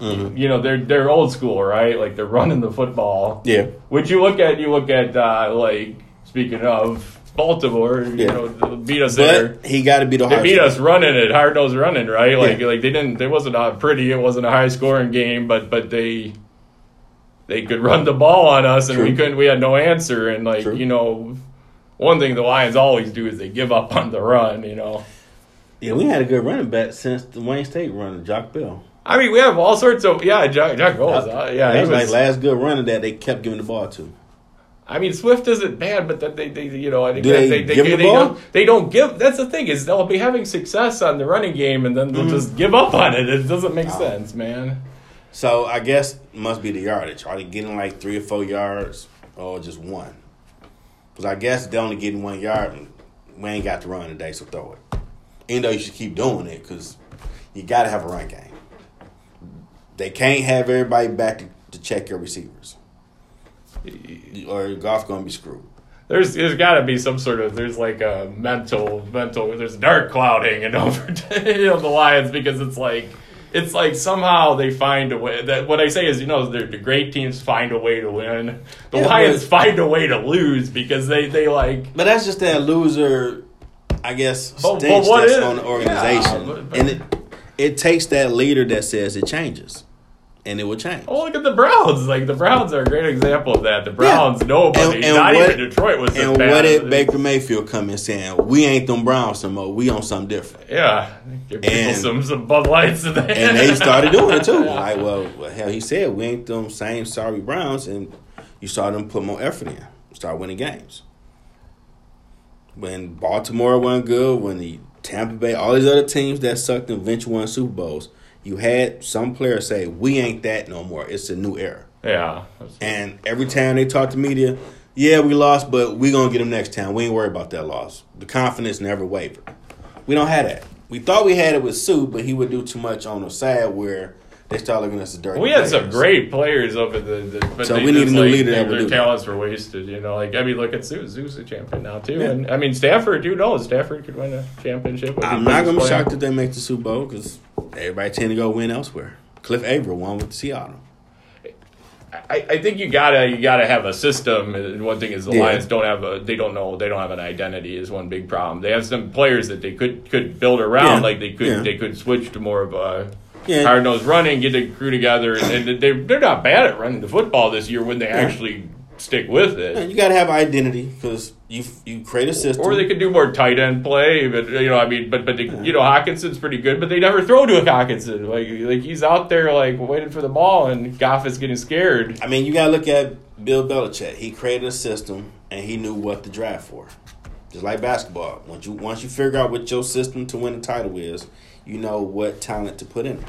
you know they're they're old school, right? Like they're running the football. Yeah. Which you look at, you look at uh, like speaking of Baltimore, you know, beat us there. But he got to be the They beat us running it, hard nose running, right? Like Yeah. like they didn't. It wasn't a pretty. It wasn't a high scoring game, but but they they could run the ball on us, and we couldn't. We had no answer, and like True. you know, one thing the Lions always do is they give up on the run. You know, Yeah, we had a good running back since the Wayne State runner, Joique Bell. I mean, we have all sorts of yeah. Jack, Jack uh, yeah, that was, was. like last good runner that they kept giving the ball to. I mean, Swift isn't bad, but that they, they, you know, I think Do that they they, give him the they don't, they don't give. That's the thing is they'll be having success on the running game, and then they'll Mm-hmm. just give up on it. It doesn't make sense, man. So I guess it must be the yardage. Are they getting like three or four yards or just one? Because I guess they're only getting one yard. And we ain't got to run today, so throw it. Even though you should keep doing it because you got to have a run game. They can't have everybody back to, to check your receivers, or your golf gonna be screwed. There's there's got to be some sort of there's like a mental mental there's a dark cloud hanging over you know, the Lions because it's like it's like somehow they find a way that what I say is you know the, great teams find a way to win. The Yeah, Lions but- find a way to lose because they they like. But that's just that loser, I guess, But- but what that's is- on the organization, yeah, but- and it it takes that leader that says it changes, and it will change. Oh, look at the Browns! Like the Browns are a great example of that. The Browns, nobody, And- and not what- even Detroit was. And what did Baker Mayfield come in saying? We ain't them Browns no more. We on something different. Yeah, give people And- some some Bud Lights they, And they started doing it too. Yeah. Like, well, well, hell, he said we ain't them same sorry Browns, and you saw them put more effort in, start winning games. When Baltimore won good, when the Tampa Bay, all these other teams that sucked and eventually won Super Bowls, you had some players say, "We ain't that no more. It's a new era." yeah. And every time they talk to media, yeah, we lost, but we gonna get them next time. We ain't worried about that loss. The confidence never wavered. We don't have that. We thought we had it with Suh, but he would do too much on the side where they start looking at us as dirty. We had some great players over the, the but So they we need a new like, leader that Their, do talents were wasted. You know, like I mean, look at Zeus. Zeus a champion now too, Yeah. and I mean Stafford. Who knows? Stafford could win a championship. I'm not gonna be shocked if they make the Super Bowl because everybody tend to go win elsewhere. Cliff Avril won with Seattle. I, I think you gotta you gotta have a system. And one thing is the Yeah. Lions don't have a they don't know they don't have an identity is one big problem. They have some players that they could could build around. Yeah. Like they could Yeah. they could switch to more of a Yeah. hard nosed running, get the crew together, and, they they're not bad at running the football this year when they actually stick with Yeah, it. You got to have identity because you you create a system. Or they could do more tight end play, but you know, I mean, but but they, you know, Hockenson's pretty good, but they never throw to a Hawkinson. Like like he's out there like waiting for the ball, and Goff is getting scared. I mean, you got to look at Bill Belichick. He created a system and he knew what to draft for. Just like basketball, once you once you figure out what your system to win the title is, you know what talent to put in.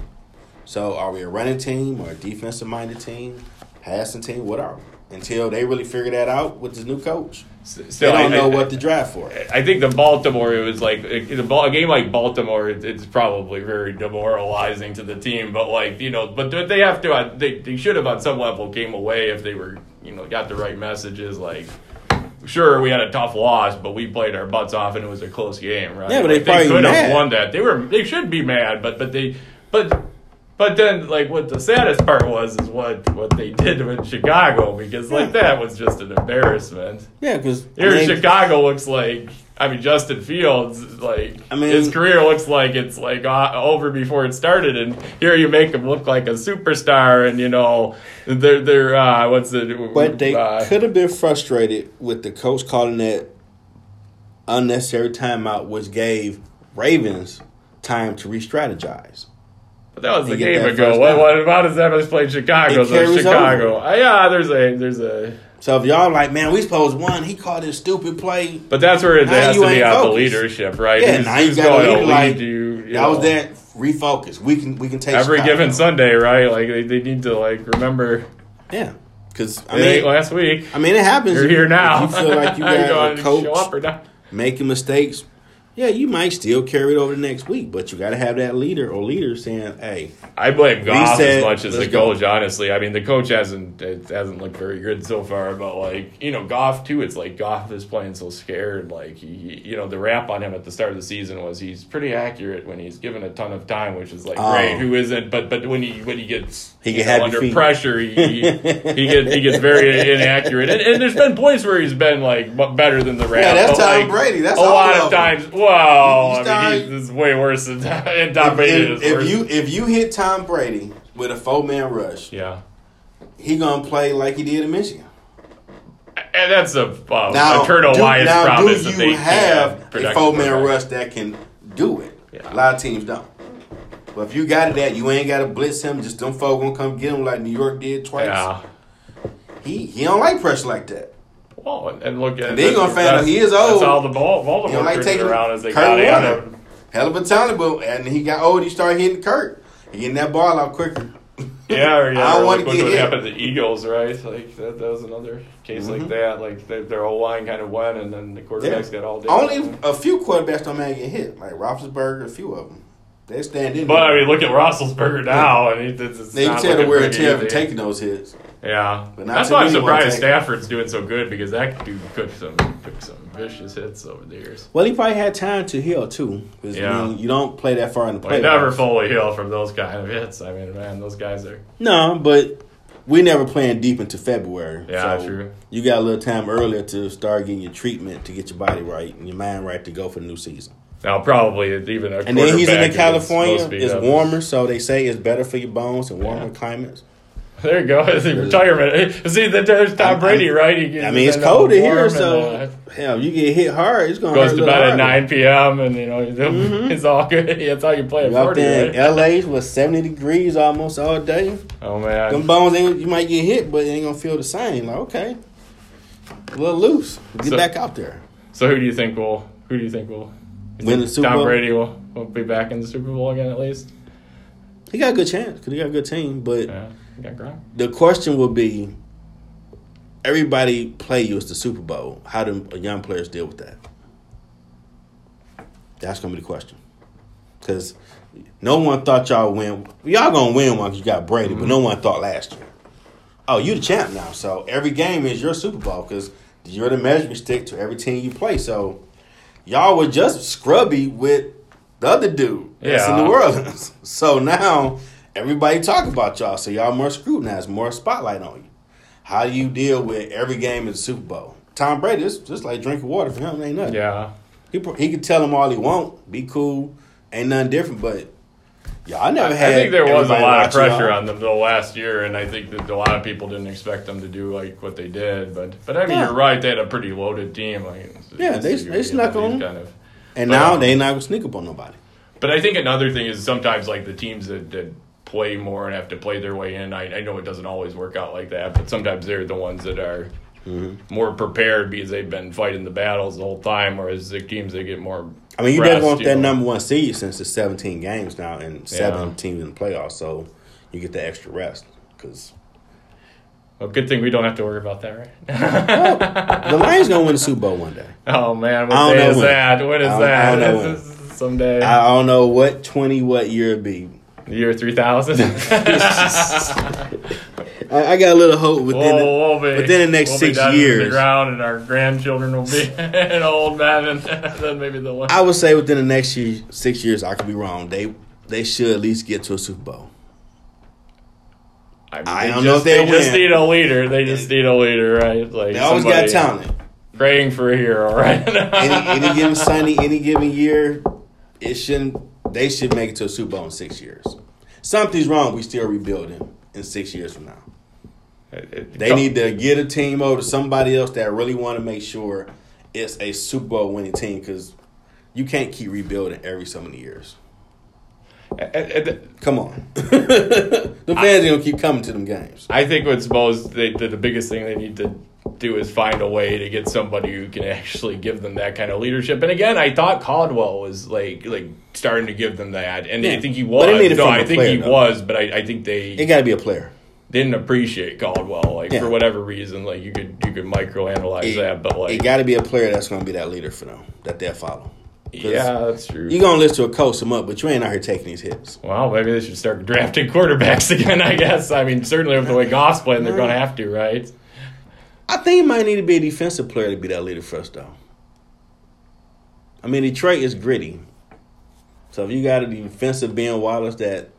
So, are we a running team or a defensive minded team, passing team? What are we? Until they really figure that out with this new coach, Still, they don't I- know I- what to draft for. I think the Baltimore it was like a, a game like Baltimore it, it's probably very demoralizing to the team but like you know but they have to uh, they, they should have on some level came away if they were you know got the right messages like sure we had a tough loss but we played our butts off and it was a close game right? Yeah, but they Like, could have won that. They were they should be mad but but they but but then, like, what the saddest part was is what what they did with Chicago because, like, Yeah. that was just an embarrassment. Yeah, because Here, Chicago looks like. I mean, Justin Fields, like I mean- his career looks like it's like uh, over before it started, and here you make him look like a superstar, and you know they're they're uh, what's the But they uh, could have been frustrated with the coach calling that unnecessary timeout, which gave Ravens time to re-strategize. But that was a game ago. What, what about his ever played Chicago? So Chicago. over. Uh, yeah, there's a there's a. So if y'all like, man, we supposed one, he called this stupid play. But that's where it has to be out the leadership, right? Yeah, Who's- now who's got going to lead like you? you that was that refocus. We can we can take every Chicago. given Sunday, right? Like they, they need to like remember. Yeah, because I mean, last week I mean, it happens. you're here now. You feel like you got a to coach show up or not? making mistakes. Yeah, you might still carry it over the next week, but you got to have that leader or leader saying, "Hey, I blame Goff said, as much as the coach. Honestly, I mean the coach hasn't it hasn't looked very good so far. But like you know, Goff too. It's like Goff is playing so scared. Like he, you know, the rap on him at the start of the season was he's pretty accurate when he's given a ton of time, which is like Oh. great. Who isn't? But but when he when he gets He get know, under feet. pressure, he he, he gets he gets very inaccurate. And, and there's been points where he's been like better than the rap. Yeah, that's Tom like, Brady. That's a lot of of times. Well, You I mean, he's, this way worse than and Tom Brady if, is if you if you hit Tom Brady with a four man rush, yeah. he gonna play like he did in Michigan." And that's a, uh, Now, a Colonel do, now problem. do you they have a four man rush that can do it? Yeah. A lot of teams don't. But if you got it, that you ain't got to blitz him. Just them folk gonna come get him like New York did twice. Yeah. He he don't like pressure like that. Well, and, and look at you gonna find out he is That's old. the ball, Baltimore like taking around as they Kurt got him. Hell of a talent, but and he got old. He started hitting Kurt. He getting that ball out quicker. Yeah, or, yeah, I don't like what get what hit. happened to the Eagles, right? Like that, that was another case like Mhm. that. Like their, their whole line kind of went, and then the quarterbacks got all day. Only a few quarterbacks don't man get hit, like Roethlisberger. A few of them, they stand in. But there. I mean, look at Roethlisberger now, and he, it's, it's they can not tell the looking wear and pretty tear of easy. taking those hits. Yeah, But not that's why I'm surprised take- Stafford's doing so good because that dude took some took some vicious hits over the years. Well, he probably had time to heal too. 'cause, I Yeah. mean, you don't play that far in the Well, he never fully heal from those kind of hits. I mean, man, those guys are. No, but we never playing deep into February. Yeah, so true. You got a little time earlier to start getting your treatment to get your body right and your mind right to go for the new season. Now, probably even a And then he's in quarterback the is California. It's warmer, so they say it's better for your bones and warmer Yeah. climates. There you go. It's retirement. See, there's Tom I'm- Brady, right? I mean, it's cold in here, and, so uh, hell, you get hit hard, it's gonna goes to a bed at nine p.m. and you know Mhm. it's all good. That's how you play at forty. Right? LA with seventy degrees almost all day. Oh man, Them bones, ain't, you might get hit, but it ain't gonna feel the same. Like okay, a little loose. Get So- back out there. so who do you think will? Who do you think will? Win the Super Tom Bowl? Brady will, will be back in the Super Bowl again at least. He got a good chance because he got a good team. But Yeah, the question will be: Everybody play you as the Super Bowl. How do young players deal with that? That's gonna be the question. Because no one thought y'all win. Y'all gonna win one because you got Brady, but mm-hmm. no one thought last year. Oh, you the champ now, so every game is your Super Bowl because you're the measuring stick to every team you play. So y'all were just scrubby with the other dude that's in Yeah. New Orleans. So now everybody talk about y'all. So y'all more scrutinized, more spotlight on you. How do you deal with every game in the Super Bowl? Tom Brady, it's just like drinking water for him. Ain't nothing. Yeah, He he can tell them all he want, be cool, ain't nothing different. But yeah, I never I had. think there was a lot of pressure on them the last year, and I think that a lot of people didn't expect them to do like what they did. But but I mean, Yeah. you're right; they had a pretty loaded team. Like, Yeah, they- they snuck on them. kind of. And But, now um, they not gonna sneak up on nobody. But I think another thing is sometimes like the teams that, that play more and have to play their way in. I, I know it doesn't always work out like that, but sometimes they're the ones that are Mm-hmm. more prepared because they've been fighting the battles the whole time. Whereas the teams that get more, I mean, you better want that know. number one seed since it's 17 games now and seven Yeah. teams in the playoffs, so you get the extra rest. Because Well, good thing we don't have to worry about that, right? the Lions gonna win the Super Bowl one day. oh man, what I don't day is when. that? When is I don't- that? I don't know This Someday, I don't know what 20 what year it be. the year three thousand. I, I got a little hope within the, we'll be, within the next we'll six be down to years. the ground, and our grandchildren will be an old man, and then maybe they'll. I would say within the next year, six years. I could be wrong. They they should at least get to a Super Bowl. I, mean, I don't just, know if they'll they just need a leader. They just need a leader, right? Like They always got talent. Praying for a hero, right? any, any given Sunday, any given year, it shouldn't. They should make it to a Super Bowl in six years. Something's wrong. We still rebuilding in six years from now. They need to get a team over to somebody else that really want to make sure it's a Super Bowl winning team because you can't keep rebuilding every so many years. Come on, the fans are gonna keep coming to them games. I think what's most they, the, the biggest thing they need to do is find a way to get somebody who can actually give them that kind of leadership. And again, I thought Caldwell was like like starting to give them that, and Yeah. I think he was. No, I think player, he though. was, but I, I think they It got to be a player. Didn't appreciate Caldwell, like Yeah. for whatever reason. Like you could you could microanalyze It, that, but like it got to be a player that's gonna be that leader for them that they'll follow. Yeah, that's true. You're gonna listen to a coach some up, but you ain't out here taking these hits. well, maybe they should start drafting quarterbacks again. I guess. I mean, certainly with the way Goff's playing, they're going to have to, right? I think he might need to be a defensive player to be that leader for us, though. I mean, Detroit is gritty. So if you got a defensive Ben Wallace that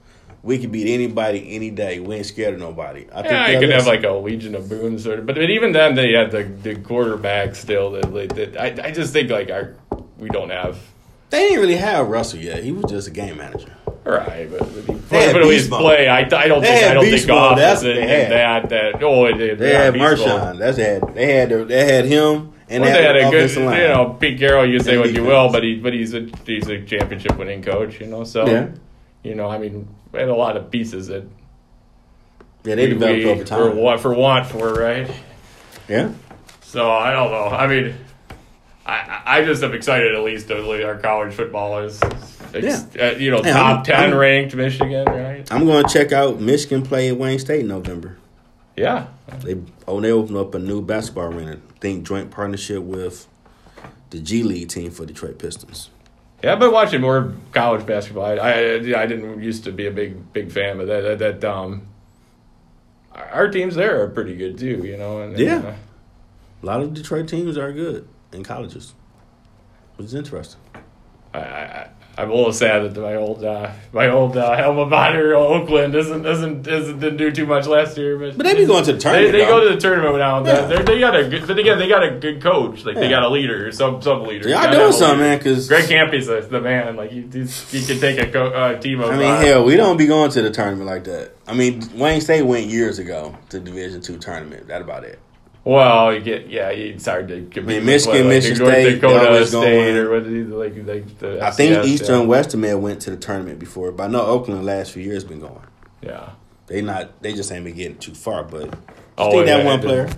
we could beat anybody any day, we ain't scared of nobody. I Yeah, I they'll could have like a Legion of Boom sort of, but even then they had the the quarterback still. That, like, that I I just think like our we don't have. They didn't really have Russell yet. He was just a game manager. Right, but, but, but at least play. I, I don't They think I had don't beast think. Goff That's is what in, they in had. that that. Oh, they, They had Marshawn. That's had. They had. They had him, and Well, they they had a good, line. you know, Pete Carroll. You say what you will, but he, but he's a he's a championship winning coach. You know, so Yeah. You know, I mean, we had a lot of pieces that yeah, they we- developed we- over for time. want for want for right. Yeah, So I don't know. I mean, I I just am excited at least like, our college football is, ex- uh, you know, Yeah, top I'm- 10 I'm- ranked Michigan, right? I'm going to check out Michigan play at Wayne State in November. Yeah. They oh they opened up a new basketball arena. I think joint partnership with the G League team for Detroit Pistons. Yeah, I've been watching more college basketball. I, I I didn't used to be a big big fan, but that that, that um, our teams there are pretty good too. You know, and Yeah. uh, A lot of Detroit teams are good in colleges, which is interesting. I, I I'm a little sad that my old uh, my old uh, alma mater Oakland isn't isn't isn't didn't do too much last year, but But they be going to the tournament. they though. go to the tournament now. Yeah. They they got a good, but again they got a good coach. Like they got a leader, some some leader. Y'all gotta doing something, man, 'cause- Greg Kampe's the, the man. Like he he can take a co- uh, team. I mean, hell, we don't be going to the tournament like that. I mean, Wayne State went years ago to Division two tournament. That about it. Well, you get yeah, it's hard to compete. mean, Michigan, what, like, Michigan North State, Dakota State, or what is it, like like the. I think Eastern yeah. and Western Med went to the tournament before, but I know Oakland the last few years been going. Yeah. They not. They just ain't been getting too far. But I Oh, think yeah, that one player,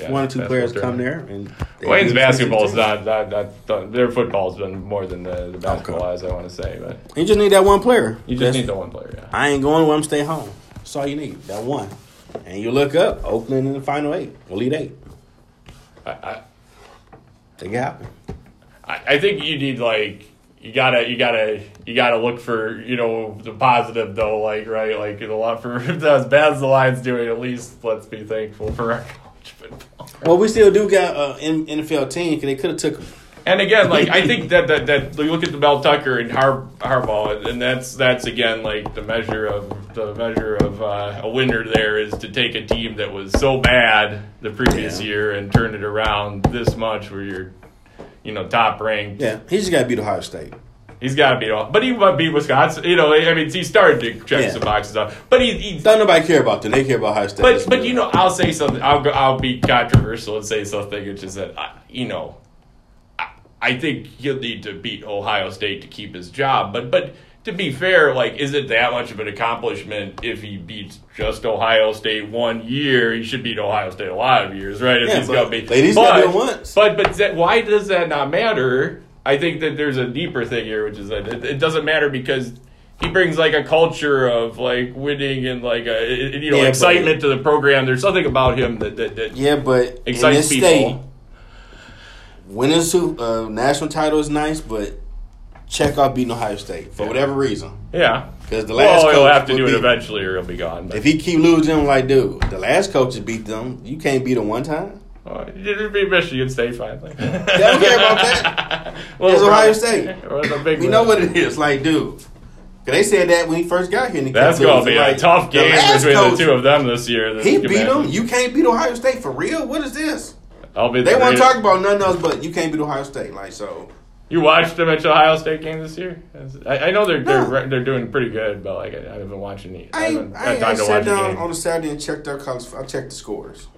yeah, one or two players come there and Wayne's beat basketball is not, not, not. Their football's done more than the, the basketball as I want to say, but You just need that one player. you just That's- need the one player. Yeah. I ain't going. I'm stay home. That's all you need. That one. And you look up Oakland in the final eight, elite eight. I, I, They can happen. I I think you need like you gotta you gotta you gotta look for you know the positive though like right like a lot for as bad as the Lions doing at least let's be thankful for our college football. Well, we still do got uh, an NFL team because they could have took him. And again, like I think that that that you look at the Mel Tucker and Har Harbaugh, and that's that's again like the measure of the measure of uh, a winner. There is to take a team that was so bad the previous Yeah. year and turn it around this much, where you're, you know, top ranked. Yeah, he just got to beat Ohio State. He's got to beat all, but he might beat Wisconsin. You know, I mean, he started to check Yeah. some boxes off, but he, he's Don't nobody care about them. They care about Ohio State. but but you know, I'll say something. I'll go. I'll be controversial and say something, which is that I, you know, I, think he'll need to beat Ohio State to keep his job. But but to be fair, like, is it that much of an accomplishment if he beats just Ohio State one year? He should beat Ohio State a lot of years, right? If Yeah, he's but gonna be, least but, it once. But but that, why does that not matter? I think that there's a deeper thing here, which is that it, it doesn't matter because he brings like a culture of like winning and like a, you know Yeah, but- excitement to the program. There's something about him that that, that Yeah, but excites people. state, winning a uh, national title is nice, but check out beating Ohio State for whatever reason. yeah, Because the last well, he'll have to do it eventually, or he'll be gone. But, If he keep losing, like dude, the last coach coaches beat them. You can't beat them one time. oh, it'd be Michigan State finally. They don't care about that. It's Ohio State. We know what it is. Like, dude. 'Cause they said that when he first got here. That's going to be a Like, tough the game between coach, the two of them this year. This He beat them. You can't beat Ohio State for real. What is this? I'll be They the want to talk about nothing else, but you can't beat Ohio State. Like so. You watched them at the Ohio State game this year? I, I know they're they're No. they're doing pretty good, but like I, I haven't watched any. I I, haven't had I, time I to sat watch down on a Saturday and checked out college. I checked the scores.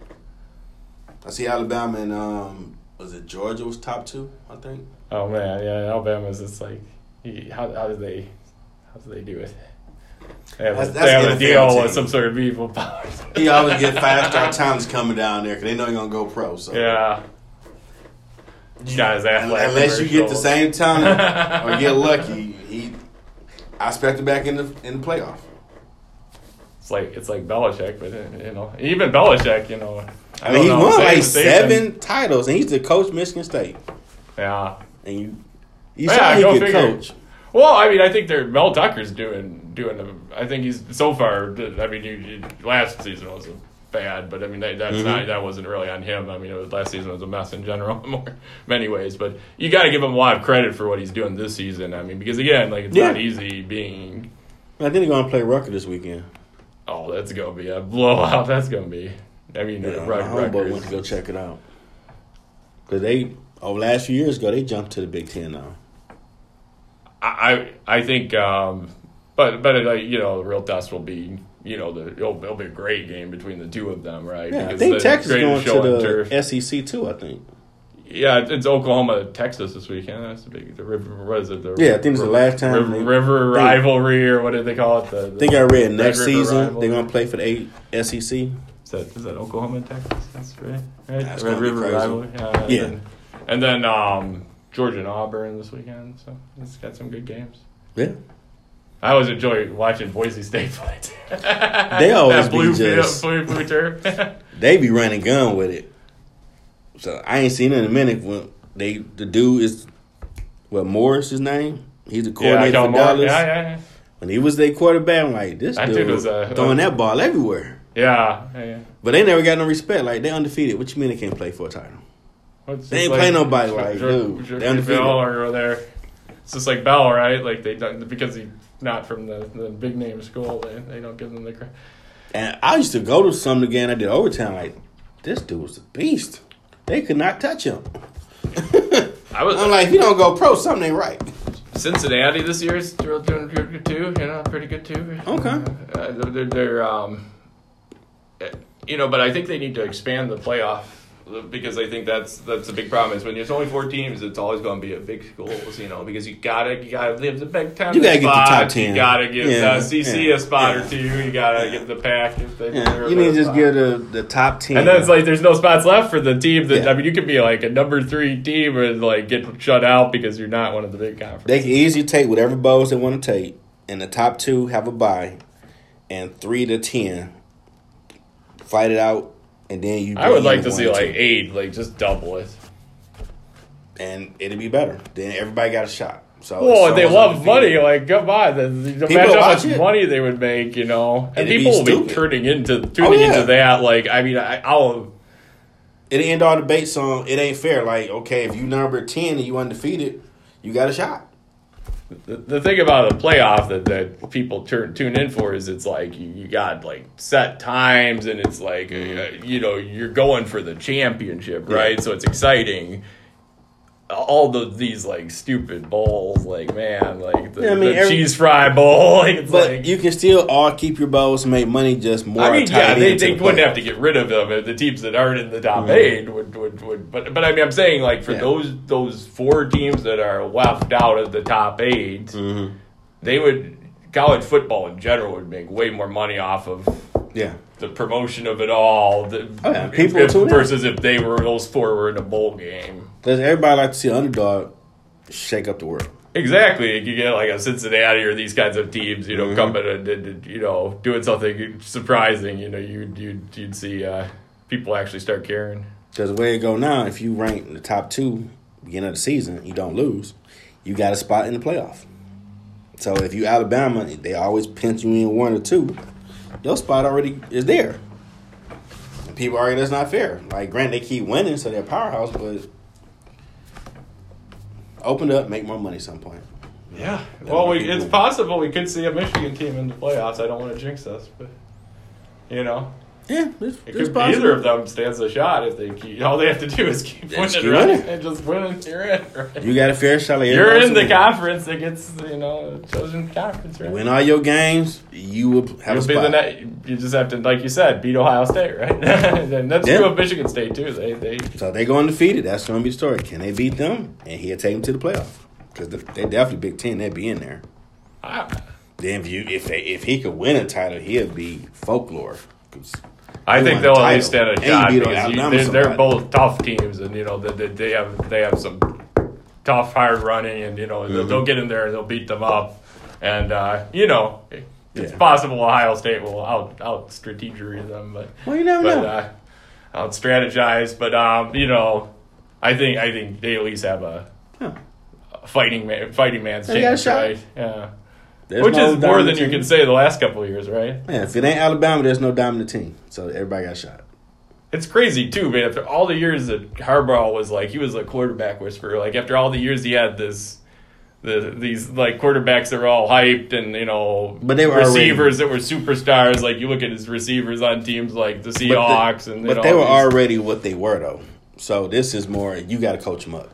I see Alabama and um, was it Georgia was top two? I think. Oh man, yeah, Alabama's just like, how how do they how do they do it? They have, That's- a, that's they have a deal team. with some sort of evil powers. He always get five star talents coming down there because they know he's gonna go pro. So yeah, He's got his athletic unless you get the same talent or get lucky, he I expect him back in the in the playoff. It's like it's like Belichick, but uh, you know, even Belichick, you know, I, I mean, don't he's know, won like seven thing. titles, and he's the coach of Michigan State. Yeah, And you, You Yeah, saw he go could figure. coach. Well, I mean, I think they're Mel Tucker's doing doing. A, I think he's so far. I mean, you, you, last season was bad, but I mean that, that's Mhm. not that wasn't really on him. I mean, it was, last season was a mess in general, in more many ways. But you got to give him a lot of credit for what he's doing this season. I mean, because again, like it's Yeah. not easy being. I think they're gonna play Rucker this weekend. Oh, that's gonna be a blowout. That's gonna be. I mean, Yeah, Rut- my homeboy went to go check it out. Cause they over last few years ago they jumped to the Big Ten now. I I I think, um, but but like you know, the real test will be you know the it'll, it'll be a great game between the two of them, right? Yeah, I think Texas going to the SEC too. I think. Yeah, it's- Oklahoma, Texas this weekend. That's the big the river. What is it? The Yeah, I think it's the last time river, they- river they- rivalry or what did they call it? The, the I think I read next season rivalry. they're gonna play for the eight SEC. Is that is that Oklahoma and Texas? That's right. Right. That's Red River rivalry. Yeah. Yeah. And then, and then um, Georgia and Auburn this weekend. So it's got some good games. Yeah, I always enjoy watching Boise State play. They always that blue be just- blue, blue turf. they be running gun with it. So I ain't seen it in a minute. When they the dude is what Morris his name. He's the yeah, coordinator Kellen for Moore. Dallas. Yeah, yeah, yeah. When he was their quarterback, I'm like this dude, dude was throwing that ball everywhere. Yeah, yeah, yeah. But they never got no respect. Like they undefeated. What you mean they can't play for a title? What's They ain't play nobody like, dude, they undefeated. Or there. It's just like Bell, right? Like they don't because he's not from the, the big name school. They they don't give them the credit. And I used to go to some again. I did overtime. Like this dude was a beast. They could not touch him. I was I'm like, if you don't go pro, something ain't right. Cincinnati this year is doing doing good too. You know, pretty good too. Okay. Uh, they're, they're um, uh, you know, but I think they need to expand the playoff because I think that's that's a big problem. Is when there's only four teams, it's always going to be a big schools. You know, because you gotta you gotta give the Big Ten. You gotta get the top 10. You gotta give Yeah, the SEC yeah, a spot yeah. or two. You gotta give the pack if they you need to just spot. give the the top ten. And then it's like there's no spots left for the team that. I mean you could be like a number three team and like get shut out because you're not one of the big conferences. they can easily take whatever bowls they want to take, and the top two have a bye, and three to ten fight it out, and then you. I would like to see like two. eight, like just double it. and it'd be better. Then everybody got a shot. So Well, they love money. Like, come on, imagine how much it. money they would make, you know, and people will be turning into oh, tuning yeah. into that. Like, I mean, I, I'll it end all debates on it ain't fair. Like, okay, if you number ten and you undefeated, you got a shot. The, the thing about the playoff that, that people turn tune in for is it's like you, you got like set times and it's like uh, you know you're going for the championship, right? Yeah. So it's exciting. All the these like stupid bowls, like man, like the, Yeah, I mean, the every- cheese fry bowl, like it's But like you can still all keep your bowls and make money just more. I mean, yeah, they, they the wouldn't have to get rid of them. The teams that aren't in the top eight would, would, would but but I mean, I'm saying like for Yeah. those those four teams that are left out of the top 8 Mhm. they would college football in general would make way more money off of Yeah. the promotion of it all. The, Oh, yeah, people if- in. versus if they were those four were in a bowl game. Does everybody like to see an underdog shake up the world? Exactly, If you get like a Cincinnati or these kinds of teams, you know, Mhm. coming and, you know doing something surprising. You know, you you you'd see uh, people actually start caring. Because the way it go now, if you rank in the top two beginning of the season, you don't lose, you got a spot in the playoff. So if you Alabama, they always pinch you in one or two. Your spot already is there. And people argue that's not fair. Like, grant they keep winning, so they're powerhouse, but open up, make more money some point. Yeah, well, we, it's possible we could see a Michigan team in the playoffs. I don't want to jinx us, but you know, Yeah, it's, it it's could be either of them stands a shot if they keep. All they have to do is keep Just winning, keep right? winning. And just winning, you're in. Right? You got a fair shot. You're in the else. conference that gets you know chosen conference, right? Win all your games, you will have You'll a be the spot. net, you just have to, like you said, beat Ohio State, right? and that's Yeah. true of Michigan State too. They they So they go undefeated. That's going to be the story. Can they beat them? And he'll take them to the playoff because they definitely Big Ten. They'd be in there. I, Then if you if they if he could win a title, he'll be folklore. 'Cause I think they'll the at least stand a shot because you, they're, they're both tough teams, and you know they, they have they have some tough hard running, and you know they'll, Mm-hmm. they'll get in there and they'll beat them up, and uh, you know it's Yeah. possible Ohio State will out out strategery them, but well, you never but know. uh, out strategize. But um, you know, I think I think they at least have a Huh. fighting man, fighting man's chance, right? Yeah, There's which no is more than dominant you can say the last couple of years, right? Yeah, if it ain't Alabama, there's no dominant team. So everybody got shot. It's crazy too, man. After all the years that Harbaugh was like, he was a quarterback whisperer. Like after all the years he had this, the these like quarterbacks that were all hyped and you know, But they were receivers that were superstars. Like you look at his receivers on teams like the But, Seahawks the- and but they were these- already what they were though. So this is more you got to coach them up.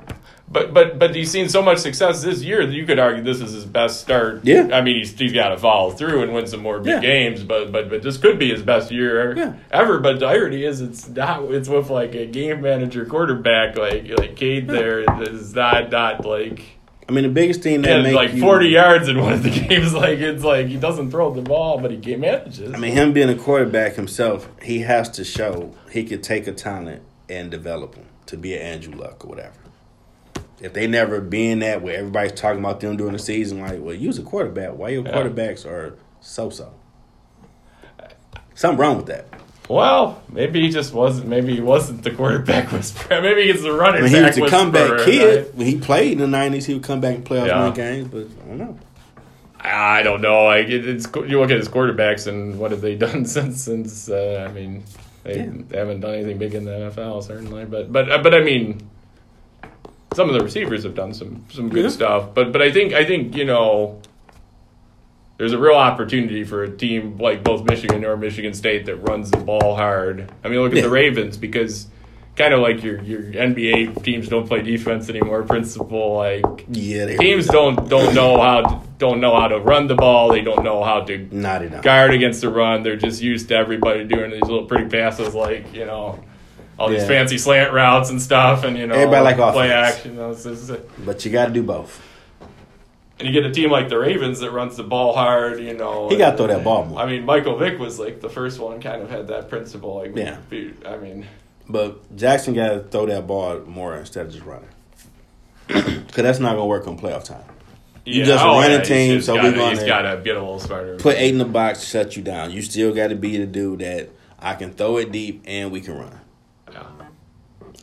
But but but he's seen so much success this year that you could argue this is his best start. Yeah. I mean he's he's got to follow through and win some more big Yeah. games. But but but this could be his best year Yeah. ever. But the irony is it's not. It's with like a game manager quarterback like like Cade. There is not not like. I mean, the biggest thing that make like you, 40 yards in one of the games. Like it's like he doesn't throw the ball, but he game manages. I mean, him being a quarterback himself, he has to show he could take a talent and develop him to be an Andrew Luck or whatever. If they never been that where everybody's talking about them during the season, like, well, you was a quarterback. Why your Yeah. quarterbacks are so so? Something wrong with that. well, maybe he just wasn't. Maybe he wasn't the quarterback whisperer. Maybe he's the running mean, he was a comeback kid right? when he played in the nineties. He would come back and play off Yeah. games, but I don't know. I don't know. Like it, it's you look at his quarterbacks and what have they done since? Since uh, I mean, they, Yeah. they haven't done anything big in the NFL certainly. But but uh, but I mean, some of the receivers have done some some good Yeah. stuff. But but I think I think you know. There's a real opportunity for a team like both Michigan or Michigan State that runs the ball hard. I mean, look at Yeah. the Ravens because kind of like your your NBA teams don't play defense anymore. Principle like Yeah, teams don't don't know how to, don't know how to run the ball. They don't know how to Not enough. guard against the run. They're just used to everybody doing these little pretty passes, like you know, all these Yeah. fancy slant routes and stuff, and you know, Everybody like play offense. action. You know, But you got to do both. and you get a team like the Ravens that runs the ball hard. You know, He gotta throw that ball more. I mean, Michael Vick was like the first one, kind of had that principle. Like, Yeah. I mean, But Jackson got to throw that ball more instead of just running. Because that's not going to work on playoff time. You just a oh, running he's team, so we gotta, gonna- he's got to get a little smarter. Put eight in the box, shut you down. You still got to be the dude that I can throw it deep and we can run.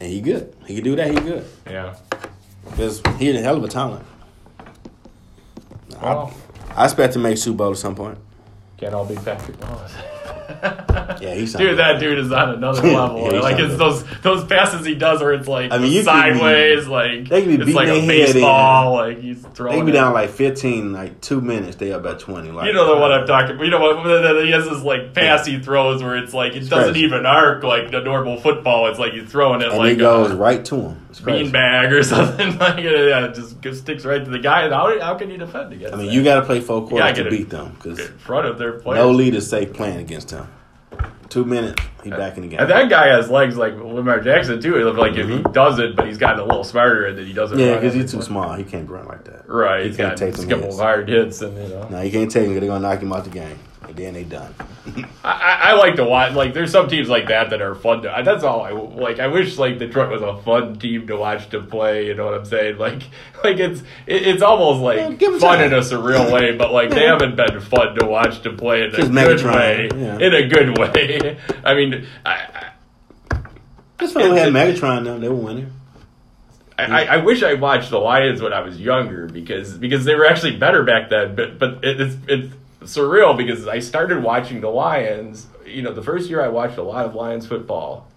And he good. He can do that. He good. yeah. Because he's a hell of a talent. Well, I expect to make Super Bowl at some point. can't all be Patrick Mahomes. Yeah, he's Dude, that dude is on another level. he's like it's those those passes he does where it's like I mean, sideways, like they could be it's like a head in. baseball. Like he's throwing. They be down like 15, like two minutes. They up at 20. Like, You know the one uh, I'm talking. about. You know what? He has this like pass he throws where it's like it doesn't even arc like the normal football. It's like you're throwing it And like it goes a right to him. Beanbag or something. like yeah, it just sticks right to the guy. And how how can you defend against? I mean, that? you got to play full court to beat them because in front of their players. no leader safe playing against him. Two minutes, he back in the game. And that guy has legs like Lamar Jackson too. He looked like if he does it, but he's gotten a little smarter and then he doesn't. Mm-hmm. yeah, because he's too small. He can't run like that. Right, He he's can't got take a them couple hits. of hard hits, and you know. No, he can't take him. They're gonna knock him out the game, and then they done. I, I I like to watch. Like, there's some teams like that that are fun. To, that's all I like. I wish like Detroit was a fun team to watch to play. You know what I'm saying? Like, like it's it, it's almost like Yeah, fun time. in a surreal way, but like they haven't been fun to watch to play in a good way. yeah. In a good way. I mean, I, That's why we had Megatron. Them, they were winning. I, I, I wish I watched the Lions when I was younger because because they were actually better back then. But but it, it's it's surreal because I started watching the Lions. You know, the first year I watched a lot of Lions football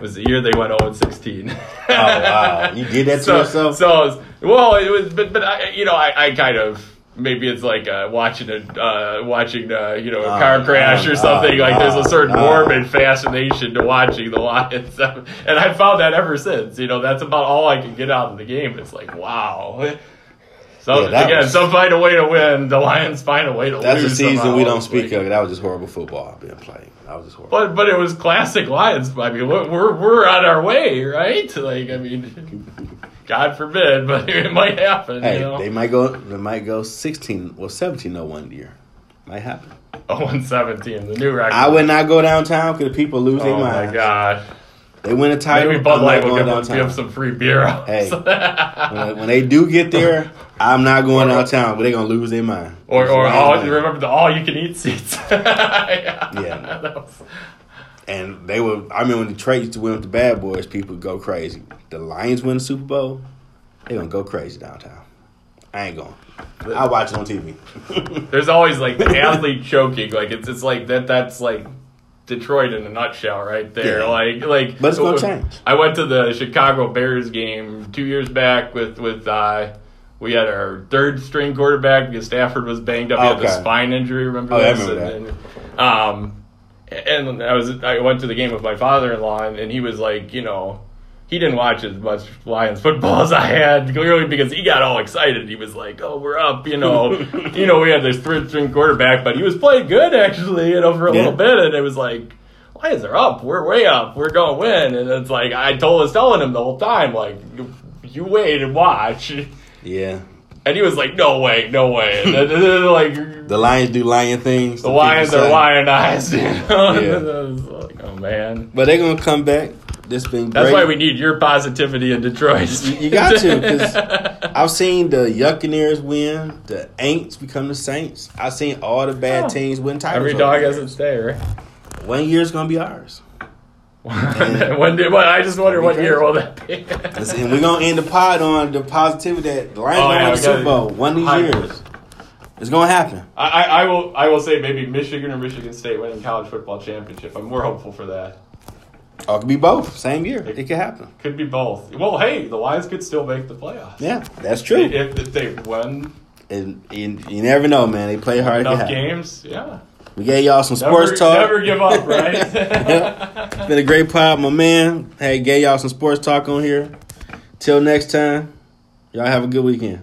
was the year they went 0 16. Oh wow, you did that to so, yourself. So was- well, it was, but but I, you know, I, I kind of maybe it's like uh, watching a uh, watching uh, you know a car crash uh, or something. uh, like there's a certain uh. morbid fascination to watching the Lions, and I've found that ever since. You know, that's about all I can get out of the game. It's like wow. So Yeah, again, was- some find a way to win. The Lions find a way to win. That's a season somehow. we don't speak like- of. That was just horrible football being played. That was just horrible. But but it was classic Lions. I mean, we're we're, we're on our way, right? Like I mean, God forbid, but it might happen. hey, you know? they might go. They might go sixteen or seventeen. No one year. Might happen. Oh, and 17, the new record. I would not go downtown because people lose their Oh my mind. They win a title. Maybe Bud Light will give, them- give some free beer out. Hey. when, when they do get there, I'm not going downtown, but they're gonna lose their mind. or or all, oh, you remember the all you can eat seats. yeah. Yeah. Was- And they were. I mean, when Detroit used to win with the Bad Boys, people would go crazy. The Lions win the Super Bowl, they gonna go crazy downtown. I ain't going. I watch it on TV. There's always like the athlete choking. Like it's it's like that. That's like Detroit in a nutshell, right there. Yeah. Like like. But it's gonna change. I went to the Chicago Bears game two years back with with. Uh, we had our third string quarterback because Stafford was banged up. He had the spine injury. Remember Oh, yeah, I remember and, and, um, and I was I went to the game with my father-in-law, and, and he was like, you know, he didn't watch as much Lions football as I had, clearly because he got all excited. He was like, "Oh, we're up," you know. you know, we had this third string quarterback, but he was playing good actually, you know, for a Yeah. little bit, and it was like. Lions are up. We're way up. We're going to win. And it's like I told was telling him the whole time, like, you, you wait and watch. Yeah. And he was like, "No way, no way." And then, then, like The Lions do lion things. the Lions are lionized. You know? Yeah. And I was like, oh man. But they're gonna come back. This been That's great. why we need your positivity in Detroit. You- got to, 'cause I've seen the Yuccaneers win, the Aints become the Saints. I've seen all the bad Oh. teams win titles. Every dog has its day, right? One year's gonna be ours. when did? Well, I just wonder what year will that be? And we're gonna end the pod on the positivity that the Lions Oh, yeah, the Super Bowl one of these years. It's gonna happen. I, I, I will. I will say maybe Michigan or Michigan State winning college football championship. I'm more hopeful for that. Or it could be both, same year. It could happen. Could be both. Well, hey, the Lions could still make the playoffs. Yeah, that's true. If, if they won And, and you never know, man. They play hard. Enough games, yeah. We gave y'all some Never, sports talk. never give up, right? It's been a great pod, my man. Hey, gave y'all some sports talk on here. Till next time, y'all have a good weekend.